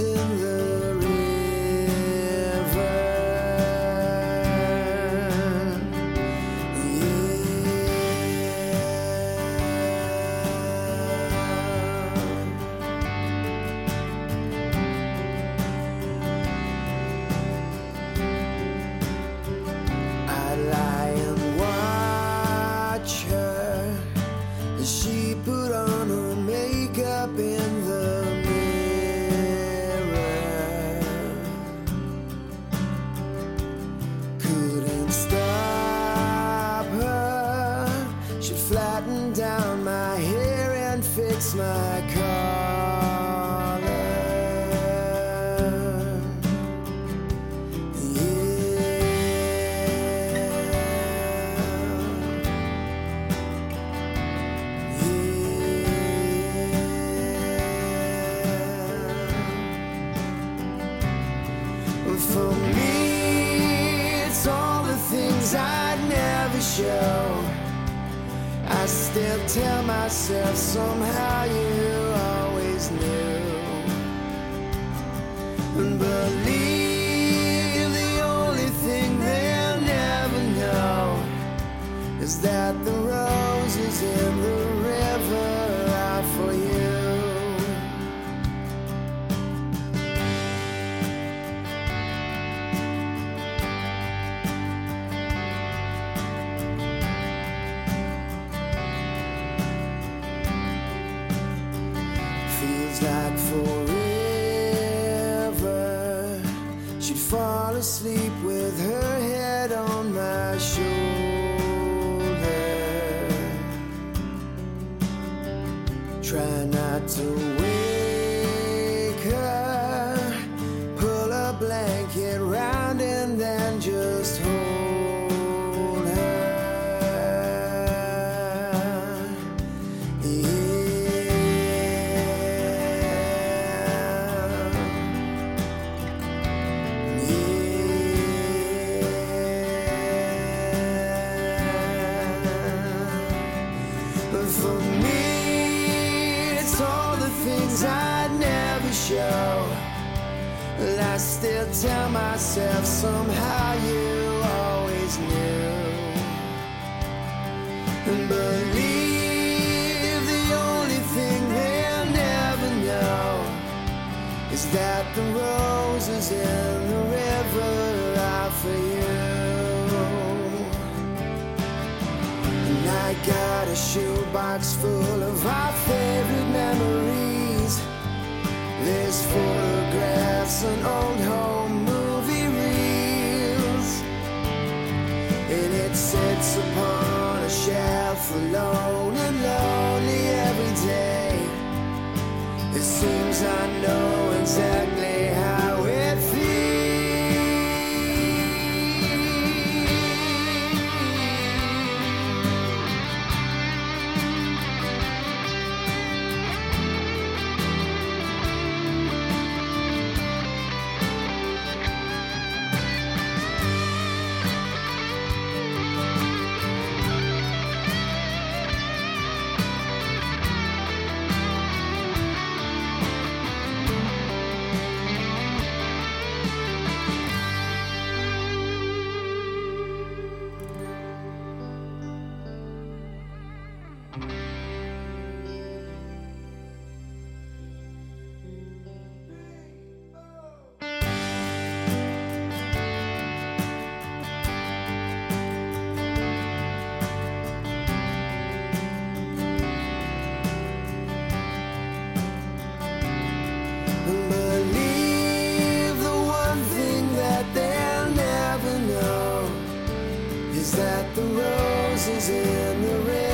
in it's my calling. Yeah. For me, it's all the things I'd never show. I still tell myself somehow you always knew. Believe the only thing they'll never know is that the Feels like forever. She'd fall asleep things I'd never show. But I still tell myself somehow you always knew. And believe the only thing they'll never know is that the roses in the river are for you. And I got a shoebox full of our favorite memories. There's photographs and old home movie reels. And it sits upon a shelf alone and lonely that the roses in the river